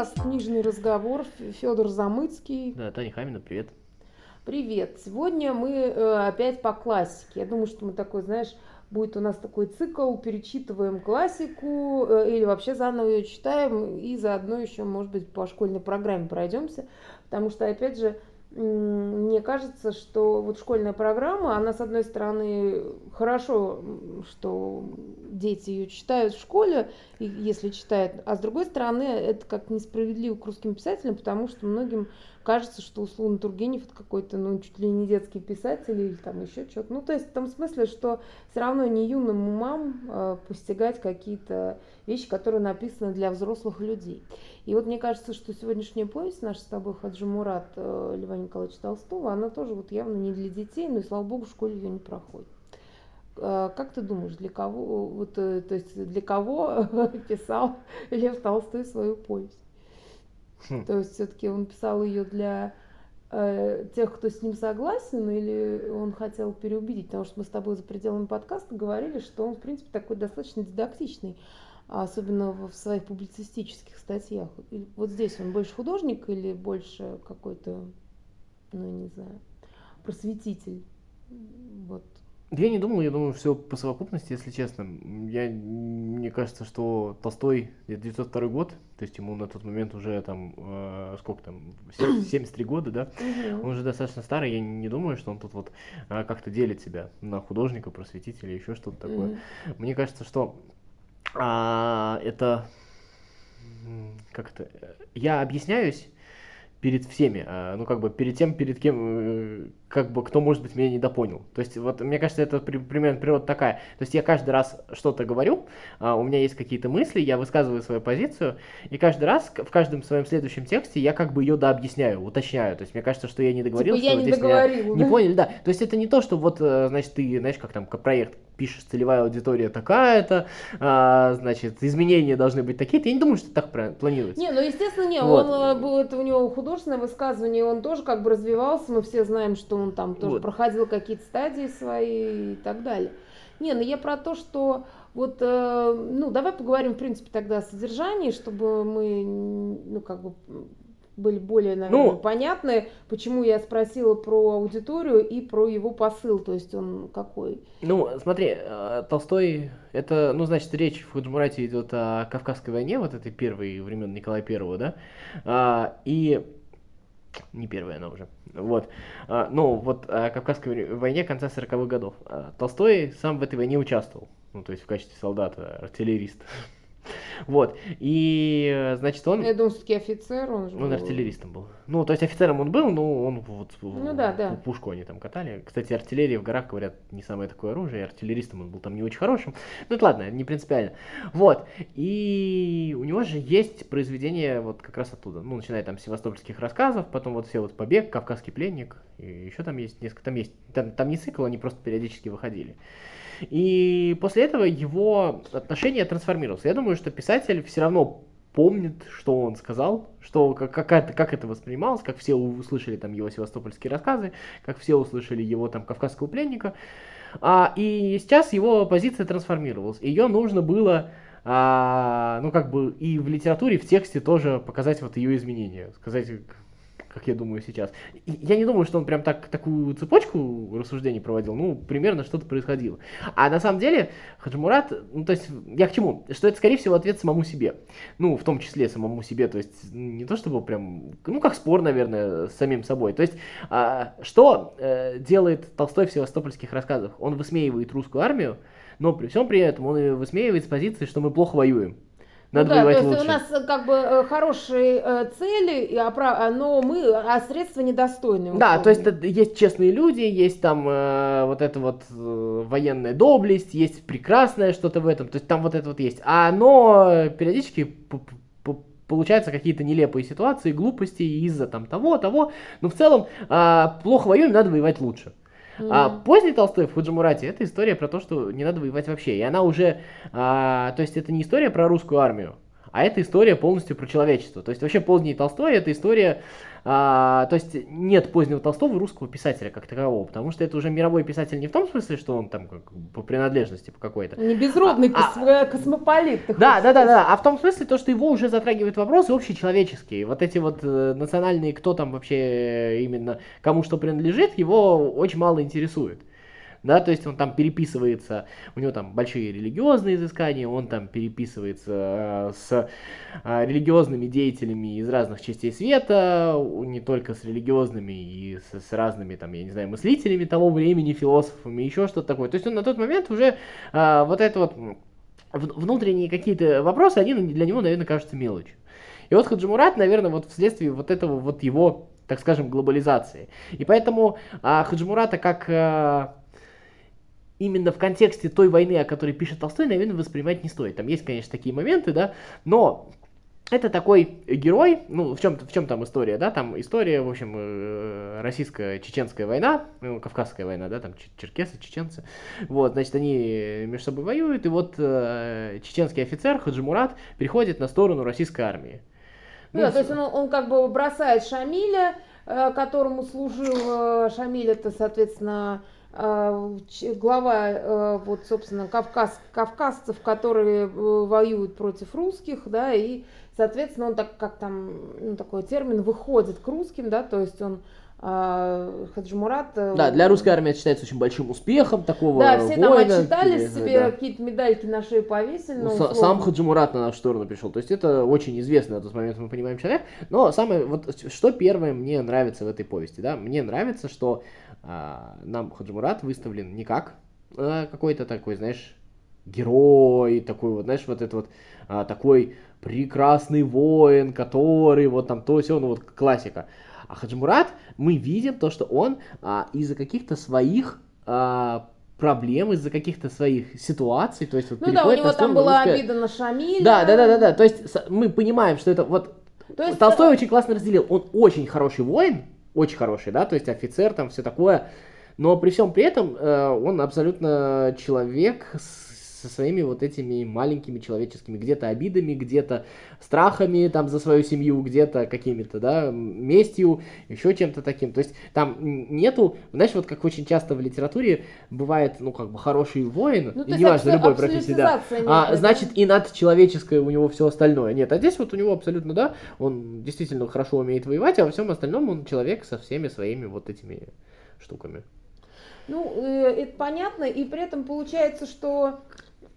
подкаст «Книжный разговор». Федор Замыцкий. Да, Таня Хамина, привет. Привет. Сегодня мы э, опять по классике. Я думаю, что мы такой, знаешь, будет у нас такой цикл, перечитываем классику э, или вообще заново ее читаем и заодно еще, может быть, по школьной программе пройдемся, потому что, опять же, мне кажется, что вот школьная программа, она, с одной стороны, хорошо, что дети ее читают в школе, если читают, а с другой стороны, это как несправедливо к русским писателям, потому что многим кажется, что условно Тургенев это какой-то, ну, чуть ли не детский писатель или там еще что-то. Ну, то есть в том смысле, что все равно не юным умам э, постигать какие-то вещи, которые написаны для взрослых людей. И вот мне кажется, что сегодняшняя повесть наша с тобой Хаджи Мурат э, Льва Николаевича Толстого, она тоже вот явно не для детей, но и слава богу, в школе ее не проходит. Э, как ты думаешь, для кого, вот, э, то есть для кого писал Лев Толстой свою повесть? Хм. То есть все-таки он писал ее для э, тех, кто с ним согласен, или он хотел переубедить, потому что мы с тобой за пределами подкаста говорили, что он, в принципе, такой достаточно дидактичный, особенно в своих публицистических статьях. И вот здесь он больше художник или больше какой-то, ну, не знаю, просветитель? Вот я не думал, я думаю, все по совокупности, если честно. Я, мне кажется, что Толстой, 1902 год, то есть ему на тот момент уже там, э, сколько там, 73 года, да? Он уже достаточно старый, я не думаю, что он тут вот э, как-то делит себя на художника, просветителя, еще что-то такое. Мне кажется, что э, это, как это, я объясняюсь, перед всеми, а, ну как бы перед тем, перед кем, э, как бы кто может быть меня недопонял. То есть вот мне кажется, это при, примерно природа такая. То есть я каждый раз что-то говорю, а, у меня есть какие-то мысли, я высказываю свою позицию, и каждый раз в каждом своем следующем тексте я как бы ее дообъясняю, уточняю. То есть мне кажется, что я не договорил, типа что я здесь не договорил, меня не поняли, да. То есть это не то, что вот, э, значит, ты, знаешь, как там, проект пишешь, целевая аудитория такая-то, а, значит, изменения должны быть такие-то. Я не думаю, что так планируется. Не, ну, естественно, не. Вот. Он, э, был, это у него художественное высказывание, он тоже как бы развивался, мы все знаем, что он там тоже вот. проходил какие-то стадии свои и так далее. Не, ну я про то, что вот, э, ну, давай поговорим, в принципе, тогда о содержании, чтобы мы, ну, как бы были более, наверное, ну, понятны, почему я спросила про аудиторию и про его посыл, то есть он какой. Ну, смотри, э, Толстой, это, ну, значит, речь в Хаджмурате идет о Кавказской войне, вот этой первой времен Николая Первого, да, а, и не первая она уже, вот, а, ну, вот о Кавказской войне конца 40-х годов. А, Толстой сам в этой войне участвовал, ну, то есть в качестве солдата, артиллериста. Вот. И, значит, он... Я думаю, все-таки офицер, он же Он артиллеристом был. Ну, то есть офицером он был, но он вот ну, да, да. пушку они там катали. Кстати, артиллерия в горах, говорят, не самое такое оружие. Артиллеристом он был там не очень хорошим. Ну, это ладно, не принципиально. Вот. И у него же есть произведение вот как раз оттуда. Ну, начиная там с севастопольских рассказов, потом вот все вот «Побег», «Кавказский пленник». И еще там есть несколько, там есть, там, там не цикл, они просто периодически выходили. И после этого его отношение трансформировалось. Я думаю, что писатель все равно помнит, что он сказал, что как, как, это, как это воспринималось, как все услышали там его севастопольские рассказы, как все услышали его там кавказского пленника. А, и сейчас его позиция трансформировалась. Ее нужно было а, ну, как бы и в литературе, и в тексте тоже показать вот ее изменения. Сказать, как я думаю сейчас. Я не думаю, что он прям так, такую цепочку рассуждений проводил, ну, примерно что-то происходило. А на самом деле Хаджимурат, ну, то есть, я к чему? Что это, скорее всего, ответ самому себе. Ну, в том числе самому себе, то есть, не то чтобы прям, ну, как спор, наверное, с самим собой. То есть, а, что э, делает Толстой в севастопольских рассказах? Он высмеивает русскую армию, но при всем при этом он высмеивает с позиции, что мы плохо воюем. Надо ну, да, то есть лучше. у нас э, как бы э, хорошие э, цели, а, но мы, а средства недостойные. Да, то есть есть честные люди, есть там э, вот эта вот э, военная доблесть, есть прекрасное что-то в этом, то есть там вот это вот есть. А но периодически получаются какие-то нелепые ситуации, глупости из-за там того, того. Но в целом э, плохо воюем, надо воевать лучше. Mm. А поздний Толстой в Фуджимурате это история про то, что не надо воевать вообще. И она уже, а, то есть это не история про русскую армию, а эта история полностью про человечество. То есть вообще поздний Толстой это история а, то есть нет позднего Толстого русского писателя как такового, потому что это уже мировой писатель не в том смысле, что он там как, по принадлежности по какой-то. Не безродный а, космо- а, космополит. Да, да, да, да, а в том смысле то, что его уже затрагивают вопросы общечеловеческие. Вот эти вот э, национальные, кто там вообще именно, кому что принадлежит, его очень мало интересует да, то есть он там переписывается, у него там большие религиозные изыскания, он там переписывается э, с э, религиозными деятелями из разных частей света, не только с религиозными и с, с разными там, я не знаю, мыслителями того времени, философами, еще что-то такое. То есть он на тот момент уже э, вот это вот внутренние какие-то вопросы, они для него, наверное, кажутся мелочью. И вот Хаджимурат, наверное, вот вследствие вот этого вот его, так скажем, глобализации. И поэтому а, Хаджимурата как а, именно в контексте той войны, о которой пишет Толстой, наверное, воспринимать не стоит. Там есть, конечно, такие моменты, да, но это такой герой, ну, в чем, в чем там история, да, там история, в общем, э, российско-чеченская война, ну, кавказская война, да, там черкесы, чеченцы, вот, значит, они между собой воюют, и вот э, чеченский офицер Хаджимурат переходит на сторону российской армии. Ну, да, то есть он, он как бы бросает Шамиля, э, которому служил э, Шамиль, это, соответственно, глава, э, вот, собственно, кавказ, кавказцев, которые э, воюют против русских, да, и, соответственно, он так, как там, ну, такой термин, выходит к русским, да, то есть он а, Хаджимурат... Э, да, для русской армии это считается очень большим успехом такого Да, все воина, там отчитали себе, да. какие-то медальки на шею повесили. Ну, условно. сам Хаджимурат на нашу сторону пришел. То есть это очень известный на тот момент, мы понимаем, человек. Но самое, вот что первое мне нравится в этой повести, да, мне нравится, что а, нам Хаджимурат выставлен не как а, какой-то такой, знаешь, герой, такой вот, знаешь, вот это вот а, такой прекрасный воин, который вот там то все, ну вот классика. А Хаджимурат, мы видим то, что он а, из-за каких-то своих а, проблем, из-за каких-то своих ситуаций, то есть вот Ну да, у него там была русская... обида на Шамиля. Да, да, да, да, да, то есть мы понимаем, что это вот то есть, Толстой это... очень классно разделил. Он очень хороший воин, очень хороший, да, то есть офицер там все такое, но при всем при этом э, он абсолютно человек с со своими вот этими маленькими человеческими где-то обидами, где-то страхами там за свою семью, где-то какими-то, да, местью, еще чем-то таким. То есть там нету, знаешь, вот как очень часто в литературе бывает, ну, как бы хороший воин, ну, и неважно, любой профессии, да, а, значит, и над человеческое у него все остальное. Нет, а здесь вот у него абсолютно, да, он действительно хорошо умеет воевать, а во всем остальном он человек со всеми своими вот этими штуками. Ну, э, это понятно, и при этом получается, что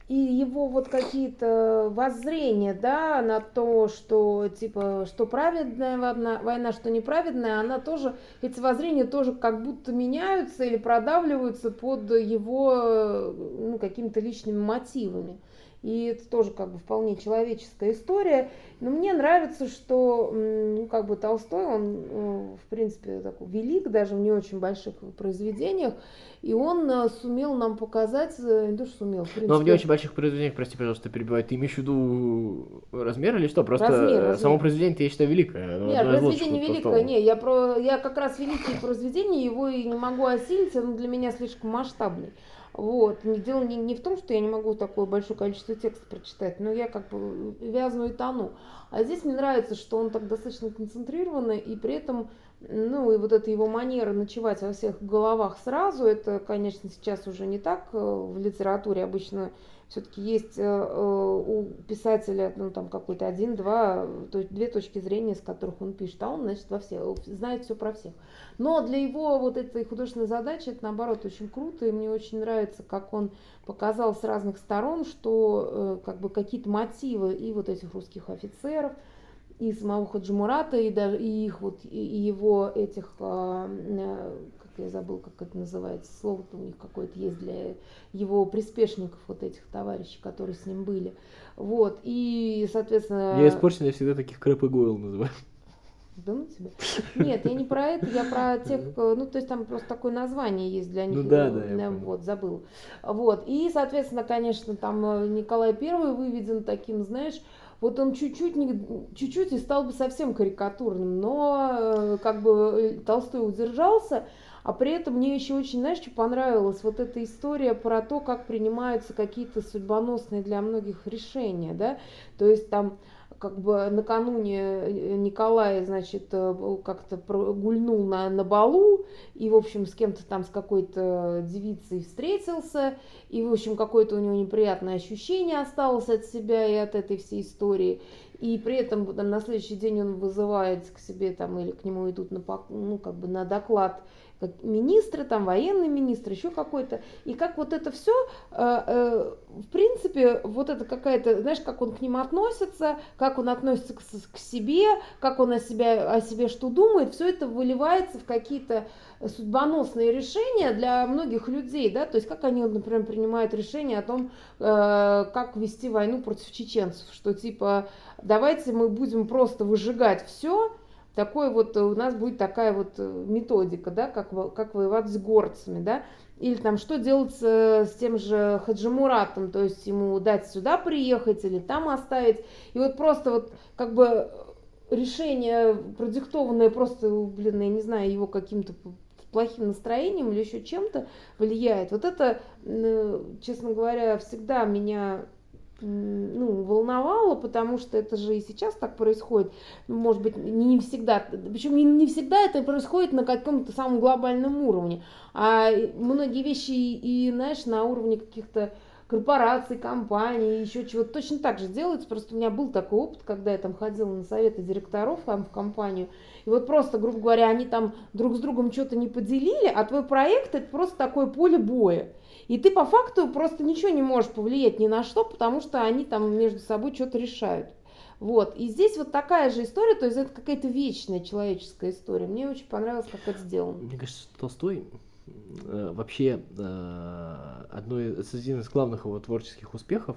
и его вот какие-то воззрения, да, на то, что типа, что праведная война, война, что неправедная, она тоже, эти воззрения тоже как будто меняются или продавливаются под его, ну, какими-то личными мотивами. И это тоже как бы вполне человеческая история. Но мне нравится, что ну, как бы Толстой, он э, в принципе такой велик, даже в не очень больших произведениях. И он э, сумел нам показать, э, не то, что сумел, в принципе. Но в не очень больших произведениях, прости, пожалуйста, перебиваю, ты имеешь в виду размер или что? Просто размер, размер. само произведение ты, я считаю, великое. Нет, произведение великое, не, я, про, я как раз великие произведения, его и не могу осилить, он для меня слишком масштабный. Вот. Не, дело не, не в том, что я не могу такое большое количество текста прочитать, но я как бы вязну и тону. А здесь мне нравится, что он так достаточно концентрированный, и при этом, ну, и вот эта его манера ночевать во всех головах сразу, это, конечно, сейчас уже не так э, в литературе. Обычно все-таки есть э, э, у писателя ну, там какой-то один-два, то есть две точки зрения, с которых он пишет, а он, значит, во всех, знает все про всех. Но для его вот этой художественной задачи это, наоборот, очень круто, и мне очень нравится, как он показал с разных сторон, что э, как бы какие-то мотивы и вот этих русских офицеров, и самого Хаджимурата, и даже и их вот и его этих я забыл, как это называется, слово-то у них какое-то есть для его приспешников, вот этих товарищей, которые с ним были. Вот, и, соответственно... Я испорчен, я всегда таких крэп и гойл называю. Да ну тебя. Нет, я не про это, я про тех, ну то есть там просто такое название есть для них. Ну да, да. Я вот, забыл. Вот, и, соответственно, конечно, там э, Николай Первый выведен таким, знаешь, вот он чуть-чуть, чуть-чуть и стал бы совсем карикатурным, но э, как бы э, Толстой удержался, а при этом мне еще очень, знаешь, что понравилось? Вот эта история про то, как принимаются какие-то судьбоносные для многих решения, да, то есть там как бы накануне э, Николай, значит, э, как-то гульнул на, на балу, и, в общем, с кем-то там, с какой-то девицей встретился, и, в общем, какое-то у него неприятное ощущение осталось от себя и от этой всей истории. И при этом там, на следующий день он вызывает к себе там или к нему идут на, ну, как бы на доклад как министры, там военный министр, еще какой-то. И как вот это все, э, э, в принципе, вот это какая-то, знаешь, как он к ним относится, как он относится к, к себе, как он о, себя, о себе что думает, все это выливается в какие-то судьбоносные решения для многих людей, да, то есть как они, например, принимают решение о том, э, как вести войну против чеченцев, что типа давайте мы будем просто выжигать все, такой вот у нас будет такая вот э, методика, да, как, как воевать с горцами, да, или там что делать с тем же Хаджимуратом, то есть ему дать сюда приехать или там оставить, и вот просто вот как бы решение продиктованное просто, блин, я не знаю, его каким-то плохим настроением или еще чем-то влияет. Вот это, честно говоря, всегда меня ну, волновало, потому что это же и сейчас так происходит. Может быть, не всегда, причем не, всегда это происходит на каком-то самом глобальном уровне, а многие вещи и, знаешь, на уровне каких-то корпораций, компаний, еще чего-то точно так же делается. Просто у меня был такой опыт, когда я там ходила на советы директоров там, в компанию, и вот просто, грубо говоря, они там друг с другом что-то не поделили, а твой проект это просто такое поле боя. И ты по факту просто ничего не можешь повлиять ни на что, потому что они там между собой что-то решают. Вот. И здесь вот такая же история, то есть это какая-то вечная человеческая история. Мне очень понравилось, как это сделано. Мне кажется, Толстой э, вообще э, одной из, один из главных его творческих успехов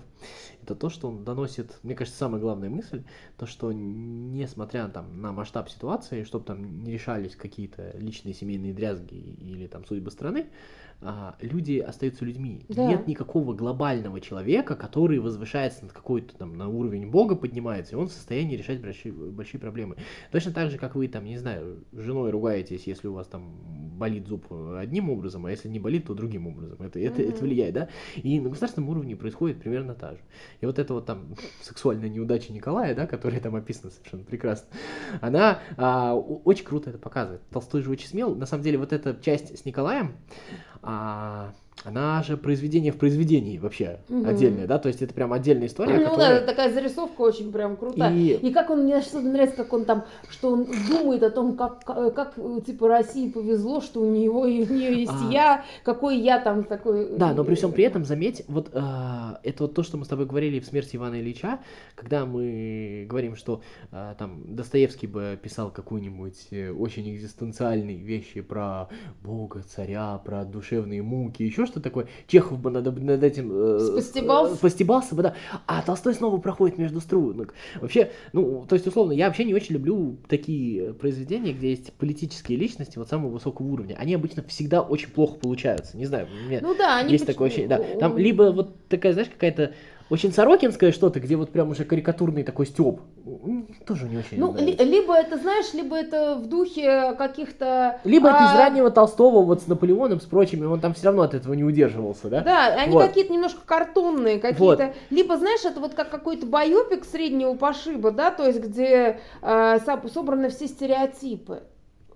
это то, что он доносит, мне кажется, самая главная мысль, то, что несмотря там, на масштаб ситуации, чтобы там не решались какие-то личные семейные дрязги или там судьбы страны, а, люди остаются людьми. Да. Нет никакого глобального человека, который возвышается над какой-то там на уровень Бога поднимается, и он в состоянии решать большие, большие проблемы. Точно так же, как вы там, не знаю, с женой ругаетесь, если у вас там болит зуб одним образом, а если не болит, то другим образом. Это, это, mm-hmm. это влияет, да? И на государственном уровне происходит примерно так же. И вот эта вот там сексуальная неудача Николая, да, которая там описана совершенно прекрасно, она а, очень круто это показывает. Толстой же очень смел. На самом деле, вот эта часть с Николаем, а, она же произведение в произведении вообще угу. отдельное, да, то есть это прям отдельная история. Ну которая... да, такая зарисовка очень прям крутая. И... и как он, мне что-то нравится, как он там, что он думает о том, как, как типа России повезло, что у него и у нее есть а... я, какой я там такой. Да, но при всем при этом, заметь, вот э, это вот то, что мы с тобой говорили в смерти Ивана Ильича, когда мы говорим, что э, там Достоевский бы писал какую-нибудь э, очень экзистенциальные вещи про Бога, царя, про душевные муки, еще что такое. Чехов бы над, над этим э, спостебался. Э, спостебался бы, да. А Толстой снова проходит между струнок. Вообще, ну, то есть, условно, я вообще не очень люблю такие произведения, где есть политические личности вот самого высокого уровня. Они обычно всегда очень плохо получаются. Не знаю, у меня ну, да, есть почему... такое ощущение. Да. Там либо вот такая, знаешь, какая-то очень сорокинское что-то, где вот прям уже карикатурный такой стёб. Тоже не очень. Ну, ли, либо это, знаешь, либо это в духе каких-то... Либо а... это из а, раннего Толстого вот с Наполеоном, с прочими, он там все равно от этого не удерживался, да? Да, они вот. какие-то немножко картонные, какие-то... Вот. Либо, знаешь, это вот как какой-то байопик среднего пошиба, да, то есть где э, собраны все стереотипы.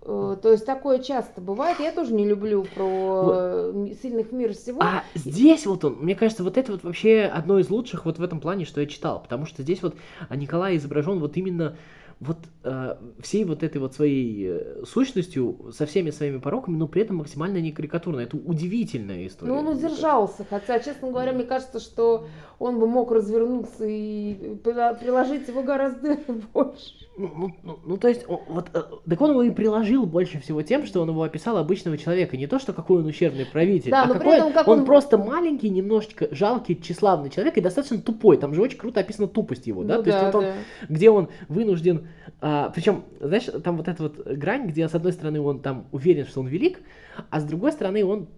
Э, то есть такое часто бывает. Я тоже не люблю про вот. сильных мир всего. А здесь вот он, мне кажется, вот это вот вообще одно из лучших вот в этом плане, что я читал. Потому что здесь вот Николай изображен вот именно вот э, всей вот этой вот своей э, сущностью, со всеми своими пороками, но при этом максимально не карикатурно. Это удивительная история. Ну, он удержался, хотя, честно говоря, мне кажется, что он бы мог развернуться и приложить его гораздо больше. Ну, ну, ну, ну то есть, вот, э, так он его и приложил больше всего тем, что он его описал обычного человека. Не то, что какой он ущербный правитель, да, а какой этом, как он, он просто маленький, немножечко жалкий, тщеславный человек и достаточно тупой. Там же очень круто описана тупость его, да? Ну, то да, есть, вот да. он, где он вынужден а, причем, знаешь, там вот эта вот грань, где с одной стороны он там уверен, что он велик, а с другой стороны он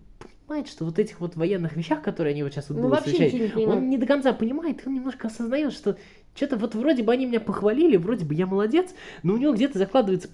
понимает, что вот этих вот военных вещах, которые они вот сейчас вот ну, будут встречать, не он не до конца понимает, он немножко осознает, что что-то вот вроде бы они меня похвалили, вроде бы я молодец, но у него где-то закладывается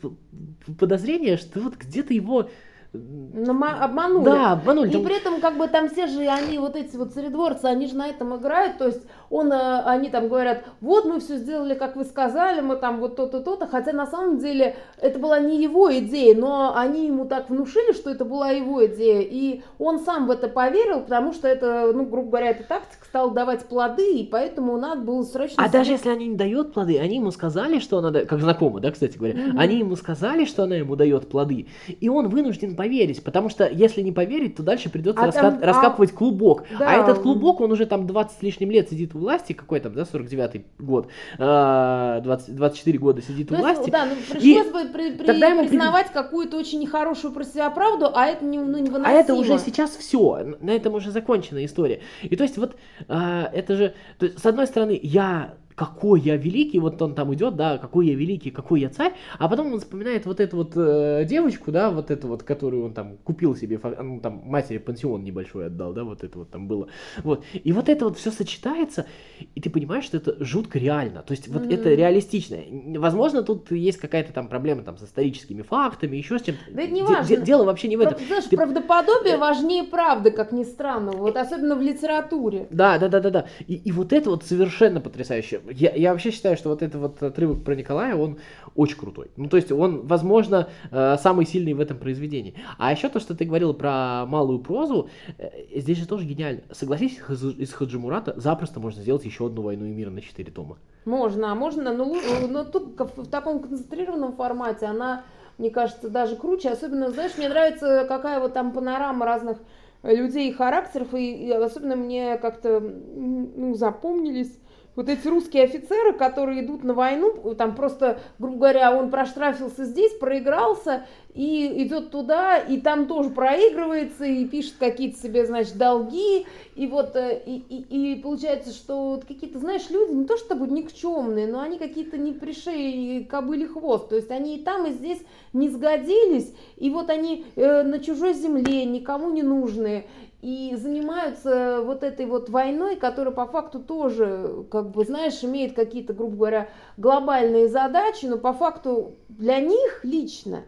подозрение, что вот где-то его Нама- обманули. Да, обманули. И Там- при этом, как бы там все же, они вот эти вот царедворцы, они же на этом играют, то есть он, э, они там говорят, вот мы все сделали, как вы сказали, мы там вот то-то, то-то, хотя на самом деле это была не его идея, но они ему так внушили, что это была его идея, и он сам в это поверил, потому что это, ну, грубо говоря, эта тактика стала давать плоды, и поэтому надо было срочно... А даже если она не дает плоды, они ему сказали, что она как знакомы, да, кстати говоря, Мгм. они ему сказали, что она ему дает плоды, и он вынужден поверить, потому что если не поверить, то дальше придется А раска- там- а- раскапывать клубок. Да. А этот клубок, он уже там 20 с лишним лет сидит у власти, какой там, да, 49-й год, а, 20, 24 года сидит у Ну, власти. да, ну, пришлось бы при- при- тогда ему признавать какую-то очень нехорошую про себя правду, а это не, ну, невыносимо. А это уже сейчас все, на этом уже закончена история. И то есть вот а, это же, то есть, с одной стороны, я какой я великий, вот он там идет, да, какой я великий, какой я царь, а потом он вспоминает вот эту вот э, девочку, да, вот эту вот, которую он там купил себе, ну там матери пансион небольшой отдал, да, вот это вот там было, вот, и вот это вот все сочетается, и ты понимаешь, что это жутко реально, то есть вот Мгм. это реалистично, возможно, тут есть какая-то там проблема там с историческими фактами, еще с чем-то, Да это не Де- важно. де- дело вообще не в этом, Знаешь, Ты- правдоподобие важнее правды, как ни странно, вот особенно в литературе. Да, да, да, да, да. И, и вот это вот совершенно потрясающе. Я, я вообще считаю, что вот этот вот отрывок про Николая, он очень крутой. Ну, то есть он, возможно, э, самый сильный в этом произведении. А еще то, что ты говорил про малую прозу, э, здесь же тоже гениально. Согласись, из- Хаджимурата запросто можно сделать еще одну «Войну и мир» на 4 тома. Можно, а можно, но, лу- но тут в таком концентрированном формате она, мне кажется, даже круче. Особенно, знаешь, мне нравится, какая вот там панорама разных людей и характеров, и, и особенно мне как-то ну, запомнились вот эти русские офицеры, которые идут на войну, там просто, грубо говоря, он проштрафился здесь, проигрался, и идет туда, и там тоже проигрывается, и пишет какие-то себе, значит, долги, и вот, э, и, и, и получается, что вот какие-то, знаешь, люди не то чтобы никчемные, но они какие-то не пришей кобыли хвост, то есть они и там, и здесь не сгодились, и вот они э, на чужой земле, никому не нужные, и занимаются вот этой вот войной, которая по факту тоже, как бы, знаешь, имеет какие-то, грубо говоря, глобальные задачи, но по факту для них лично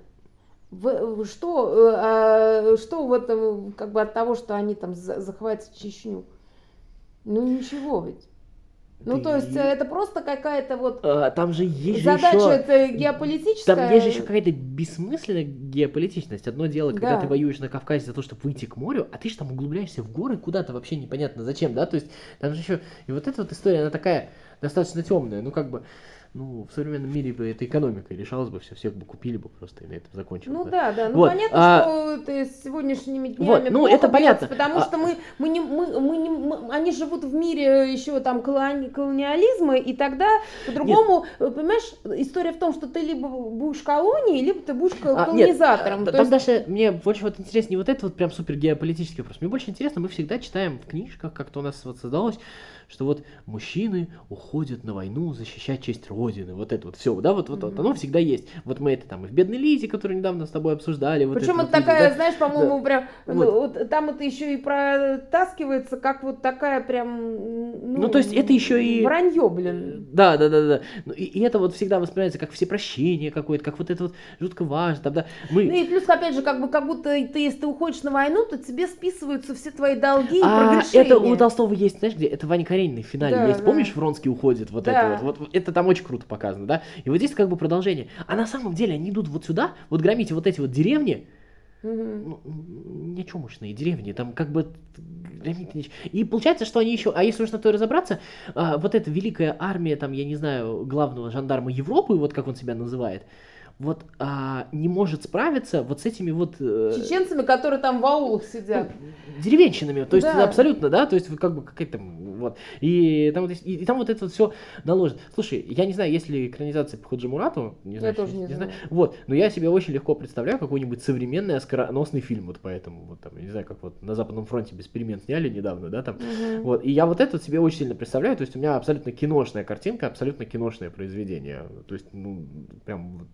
что, э, а, что в этом, как бы от того, что они там за- захватят Чечню? Ну ничего ведь. Ну, Ты- то есть э, это просто какая-то вот А, там же есть же задача еще... это геополитическая. Там есть же еще какая-то бессмысленная геополитичность. Одно дело, когда Да. ты воюешь на Кавказе за то, чтобы выйти к морю, а ты же там углубляешься в горы куда-то вообще непонятно зачем, да? То есть там же еще... И вот эта вот история, она такая достаточно темная. Ну, как бы, ну, в современном мире бы это экономикой решалось бы, все, всех бы купили бы просто, и на этом закончилось Ну бы. да, да. Ну Вот, понятно, а- что это с сегодняшними днями Вот, ну, плохо это понятно. потому А- что мы, мы не, мы, мы не, мы- они живут в мире еще там колони- колониализма, и тогда по-другому, э, понимаешь, история в том, что ты либо будешь колонией, либо ты будешь А, нет, колонизатором. а, То там есть- даже мне больше вот интересно не вот это вот прям супер геополитический вопрос. Мне больше интересно, мы всегда читаем в книжках, как-то у нас вот создалось, что вот мужчины уходят на войну защищать честь Родины. Вот это вот все, да, вот, вот, вот оно всегда есть. Вот мы это там и в Бедной Лизе, которую недавно с тобой обсуждали. Вот Причем вот это видели, такая, да. знаешь, по-моему, прям, ну, Вот. вот там это еще и протаскивается, как вот такая прям, ну, Ну, то есть это еще и- Вранье, блин. Да, да, да, да. Ну, И, и это вот всегда воспринимается как всепрощение какое-то, как вот это вот жутко важно. Там, да, мы... Ну и плюс, опять же, как бы, как будто ты, если ты уходишь на войну, то тебе списываются все твои долги и А, прогрешения. это у Толстого есть, знаешь, где? Это Ваня Каренина в финале Да, есть. да. Помнишь, Вронский уходит, вот Да. это вот, вот. Это там очень круто показано, да? И вот здесь как бы продолжение. А на самом деле они идут вот сюда, вот громите вот эти вот деревни, Мгм. ну, нечумушные деревни, там как бы И получается, что они еще, а если уж на то и разобраться, а, вот эта великая армия, там, я не знаю, главного жандарма Европы, вот как он себя называет, вот а, не может справиться вот с этими вот... э, Чеченцами, которые там в аулах сидят. деревенщинами, то есть Да. абсолютно, да, то есть как бы какая-то вот, и там вот, и, и там вот это вот все наложено. Слушай, я не знаю, есть ли экранизация по Ходжи Мурату, не знаю, тоже сейчас не знаю. вот, но я себе очень легко представляю какой-нибудь современный оскароносный фильм вот поэтому, вот там, я не знаю, как вот на Западном фронте без перемен сняли недавно, да, там, Мгм. вот, и я вот это себе очень сильно представляю, то есть у меня абсолютно киношная картинка, абсолютно киношное произведение, то есть, ну, прям вот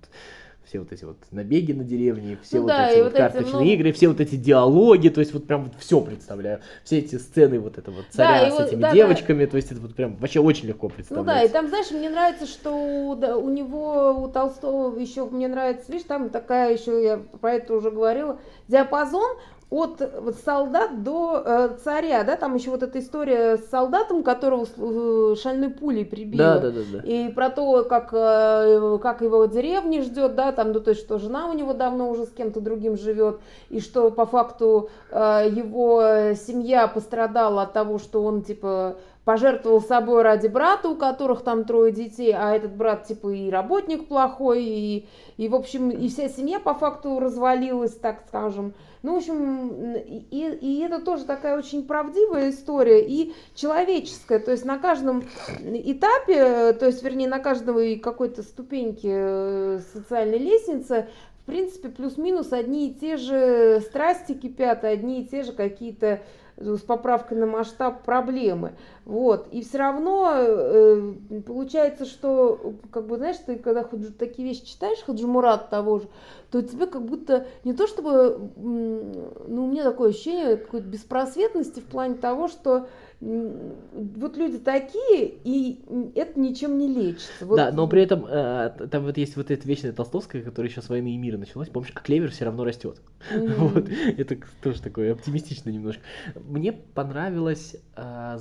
все вот эти вот набеги на деревни, все Ну вот да, эти вот вот эти, карточные ну- игры, все вот эти диалоги, то есть вот прям вот все представляю, все эти сцены вот это вот царя и с вот- этими да, да. девочками, то есть это вот прям вообще очень легко Ну представлять. да, и там, знаешь, мне нравится, что да, у него, у Толстого еще, мне нравится, видишь, там такая еще, я про это уже говорила, диапазон от вот, солдат до э, царя, да, там еще вот эта история с солдатом, которого э, шальной пулей прибили. Да, да, да, да. И про то, как, э, как его деревни ждет, да, там, ну, то есть, что жена у него давно уже с кем-то другим живет, и что по факту его семья пострадала от того, что он, типа, пожертвовал собой ради брата, у которых там трое детей, а этот брат, типа, и работник плохой, и, и в общем, и вся семья по факту развалилась, так скажем. Ну, в общем, и, и это тоже такая очень правдивая история и человеческая. То есть на каждом этапе, то есть, вернее, на каждой какой-то ступеньке э, социальной лестницы, в принципе, плюс-минус одни и те же страсти кипят, одни и те же какие-то э, с поправкой на масштаб проблемы. Вот. И все равно э, получается, что, как бы, знаешь, ты когда Хаджи- такие вещи читаешь, Хаджимурат того же, то тебе как будто не то чтобы, ну, у меня такое ощущение какой-то беспросветности в плане того, что вот люди такие, и это ничем не лечится. Вот Да, но при этом э, там вот есть вот эта вечная Толстовская, которая еще с войны и мира началась, помнишь, а клевер все равно растет. Мгм. Вот, это тоже такое оптимистично немножко. Мне понравилось э,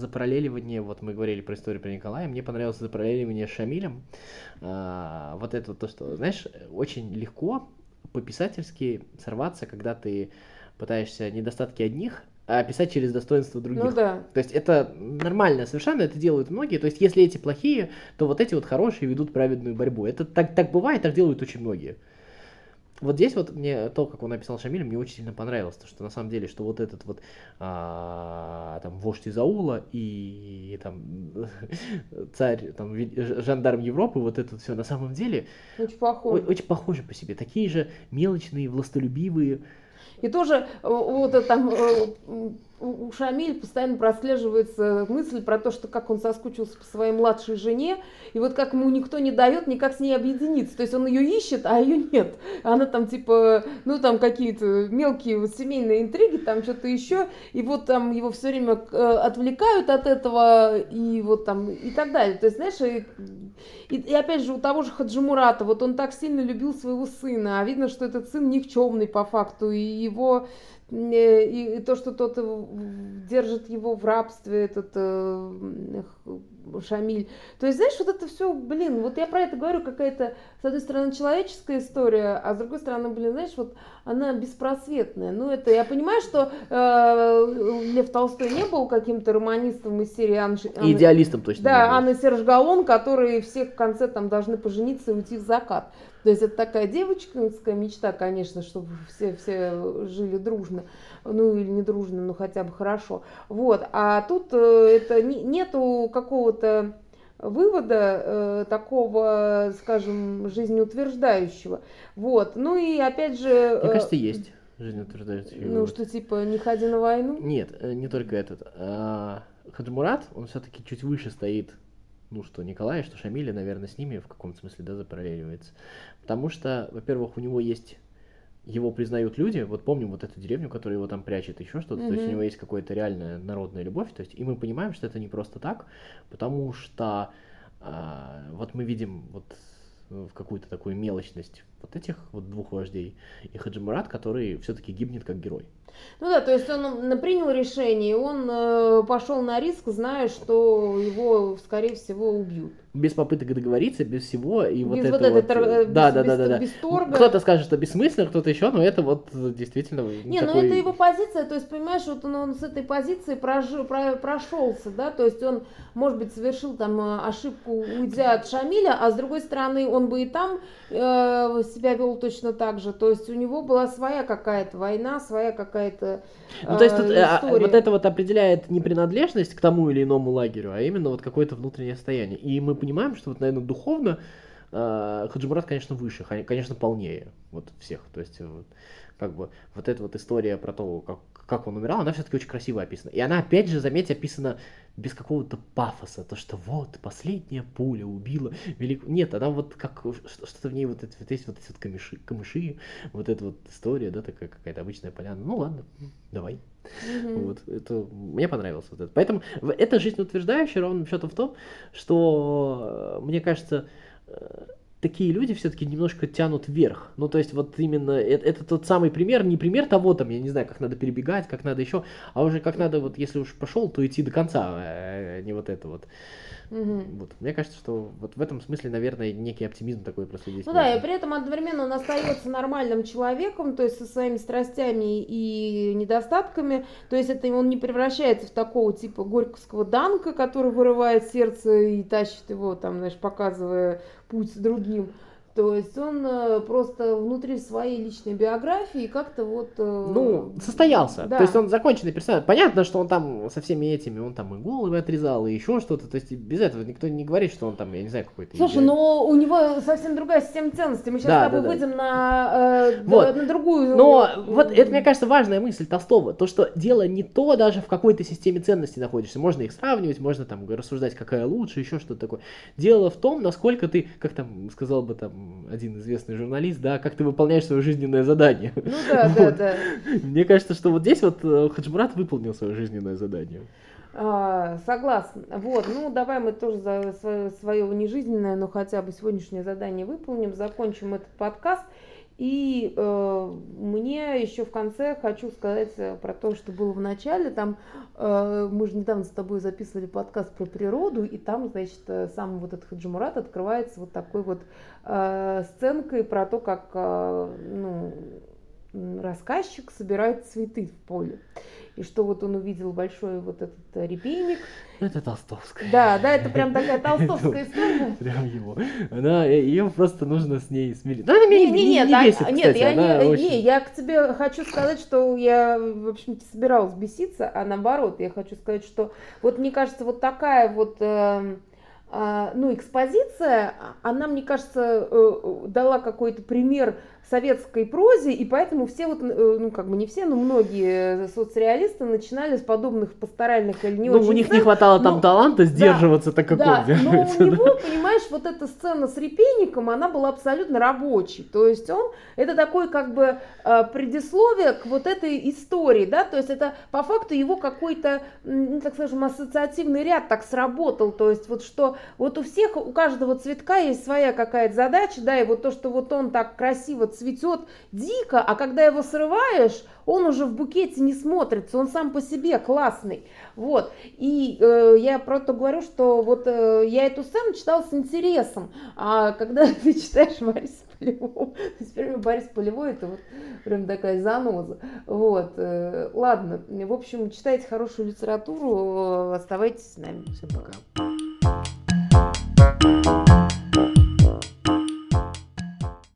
запараллеливание, вот мы говорили про историю про Николая, мне понравилось запараллеливание с Шамилем. А, вот это вот то, что, знаешь, очень легко по-писательски сорваться, когда ты пытаешься недостатки одних а описать через достоинство других. Ну да. То есть это нормально совершенно, это делают многие. То есть если эти плохие, то вот эти вот хорошие ведут праведную борьбу. Это так, так бывает, так делают очень многие. Вот здесь вот мне то, как он написал Шамиля, мне очень сильно понравилось, то, что на самом деле, что вот этот вот а, там вождь из аула и там царь, там жандарм Европы, вот это все на самом деле Очень о- похоже. очень похожи по себе, такие же мелочные, властолюбивые. И тоже э, вот там э, у у Шамиль постоянно прослеживается мысль про то, что как он соскучился по своей младшей жене, и вот как ему никто не дает никак с ней объединиться. То есть он ее ищет, а ее нет. Она там типа, ну там какие-то мелкие вот семейные интриги, там что-то еще, и вот там его все время э, отвлекают от этого, и вот там и так далее. То есть, знаешь, и, и, и опять же у того же Хаджимурата, вот он так сильно любил своего сына, а видно, что этот сын никчемный по факту, и его и, то, что тот держит его в рабстве, этот э, Шамиль. То есть, знаешь, вот это все, блин, вот я про это говорю, какая-то, с одной стороны, человеческая история, а с другой стороны, блин, знаешь, вот она беспросветная. Ну, это я понимаю, что э, Лев Толстой не был каким-то романистом из серии Анны, И идеалистом точно. да. Анна Серж Галлон, которые все в конце там должны пожениться и уйти в закат. То есть это такая девочкинская мечта, конечно, чтобы все, все жили дружно. Ну или не дружно, но хотя бы хорошо. Вот. А тут э, это не- нету какого-то вывода э, такого, скажем, жизнеутверждающего. Вот. Ну и опять же... Мне э, кажется, есть жизнеутверждающий Ну вывод. что типа не ходи на войну? Нет, э, не только этот. А, Хаджмурат, он все-таки чуть выше стоит, ну, что Николай, что Шамиля, наверное, с ними в каком-то смысле, да, запараллеливается. Потому что, во-первых, у него есть его признают люди, вот помним вот эту деревню, которая его там прячет, еще что-то, то есть у него есть какая-то реальная народная любовь, то есть и мы понимаем, что это не просто так, потому что а, вот мы видим вот в какую-то такую мелочность вот этих вот двух вождей и Хаджимурат, который все-таки гибнет как герой. Ну да, то есть он принял решение, он э, пошел на риск, зная, что его, скорее всего, убьют. без попыток договориться, без всего, и вот без это вот этой вот, тор- э, э, да, без- да, да, да, да. без торга. Кто-то скажет, что бессмысленно, кто-то еще, но это вот э, действительно Не, такой... ну это его позиция, то есть, понимаешь, вот он, он с этой позиции прожи- про- прошелся, да, то есть он, может быть, совершил там э, ошибку, уйдя от Шамиля, а с другой стороны, он бы и там э, себя вел точно так же, то есть у него была своя какая-то война, своя какая-то Ну, то есть тут э, а, история. вот это вот определяет не принадлежность к тому или иному лагерю, а именно вот какое-то внутреннее состояние. И мы понимаем, что вот, наверное, духовно э, Хаджимурат, конечно, выше, конечно, полнее вот всех. То есть э, вот, как бы вот эта вот история про то, как как он умирал, она все-таки очень красиво описана. И она, опять же, заметьте, описана без какого-то пафоса, то, что вот, последняя пуля убила великую... Нет, она вот как, что-то в ней вот, это, вот есть вот эти вот камыши, камыши, вот эта вот история, да, такая какая-то обычная поляна. Ну ладно, давай. Mm-hmm. Вот, это, мне понравилось вот это. Поэтому это жизнеутверждающее ровно счетом в том, что, мне кажется, э, такие люди все-таки немножко тянут вверх. Ну, то есть, вот именно это, это тот самый пример, не пример того, там, я не знаю, как надо перебегать, как надо еще, а уже как надо, вот если уж пошел, то идти до конца, а не вот это вот. Угу. Вот. Мне кажется, что вот в этом смысле, наверное, некий оптимизм такой просто здесь. Ну можно. да, и при этом одновременно он остается нормальным человеком, то есть со своими страстями и недостатками. То есть это он не превращается в такого типа горьковского данка, который вырывает сердце и тащит его, там, знаешь, показывая путь другим. То есть он э, просто внутри своей личной биографии как-то вот... Э, ну, состоялся. Да. То есть он законченный персонаж. Понятно, что он там со всеми этими, он там и головы отрезал, и еще что-то. То есть без этого никто не говорит, что он там, я не знаю, какой-то... Слушай, идеальный. но у него совсем другая система ценностей. Мы сейчас да, с тобой да, выйдем да. на, э, вот. на другую... Но вот это, мне кажется, важная мысль Толстого. То, что дело не то даже в какой-то системе ценностей находишься. Можно их сравнивать, можно там рассуждать, какая лучше, еще что-то такое. Дело в том, насколько ты, как там сказал бы там один известный журналист, да, как ты выполняешь свое жизненное задание. Ну да, вот. да, да. Мне кажется, что вот здесь вот э, Хаджмурат выполнил свое жизненное задание. А, согласна. Вот, ну давай мы тоже за свое, свое нежизненное, но хотя бы сегодняшнее задание выполним, закончим этот подкаст. И э, мне еще в конце хочу сказать э, про то, что было в начале. Там э, мы же недавно с тобой записывали подкаст про природу, и там, значит, э, сам вот этот Хаджимурат открывается вот такой вот э, сценкой про то, как э, ну, рассказчик собирает цветы в поле и что вот он увидел большой вот этот э, репейник. Это толстовская. Да, да, это прям такая толстовская история. Прям его. Она, э, ее просто нужно с ней смириться. Ну, она меня не, не, не, не бесит, Нет, я не, очень... не, я к тебе хочу сказать, что я, в общем-то, собиралась беситься, а наоборот, я хочу сказать, что вот мне кажется, вот такая вот... Э, э, ну, экспозиция, она, мне кажется, э, дала какой-то пример советской прозе, и поэтому все вот, э, ну как бы не все, но многие соцреалисты начинали с подобных пасторальных или не ну, очень у них сцен, не хватало там таланта сдерживаться, да, так как да, он но у него, понимаешь, вот эта сцена с репейником, она была абсолютно рабочей, то есть он, это такой как бы э, предисловие к вот этой истории, да, то есть это по факту его какой-то, ну, так скажем, ассоциативный ряд так сработал, то есть вот что, вот у всех, у каждого цветка есть своя какая-то задача, да, и вот то, что вот он так красиво цветет дико, а когда его срываешь, он уже в букете не смотрится, он сам по себе классный. Вот. И э, я просто говорю, что вот э, я эту сцену читала с интересом, а когда ты читаешь Бориса Полевого, теперь Борис Полевой это вот прям такая заноза. Вот. Э, ладно, в общем, читайте хорошую литературу, оставайтесь с нами. Всем пока.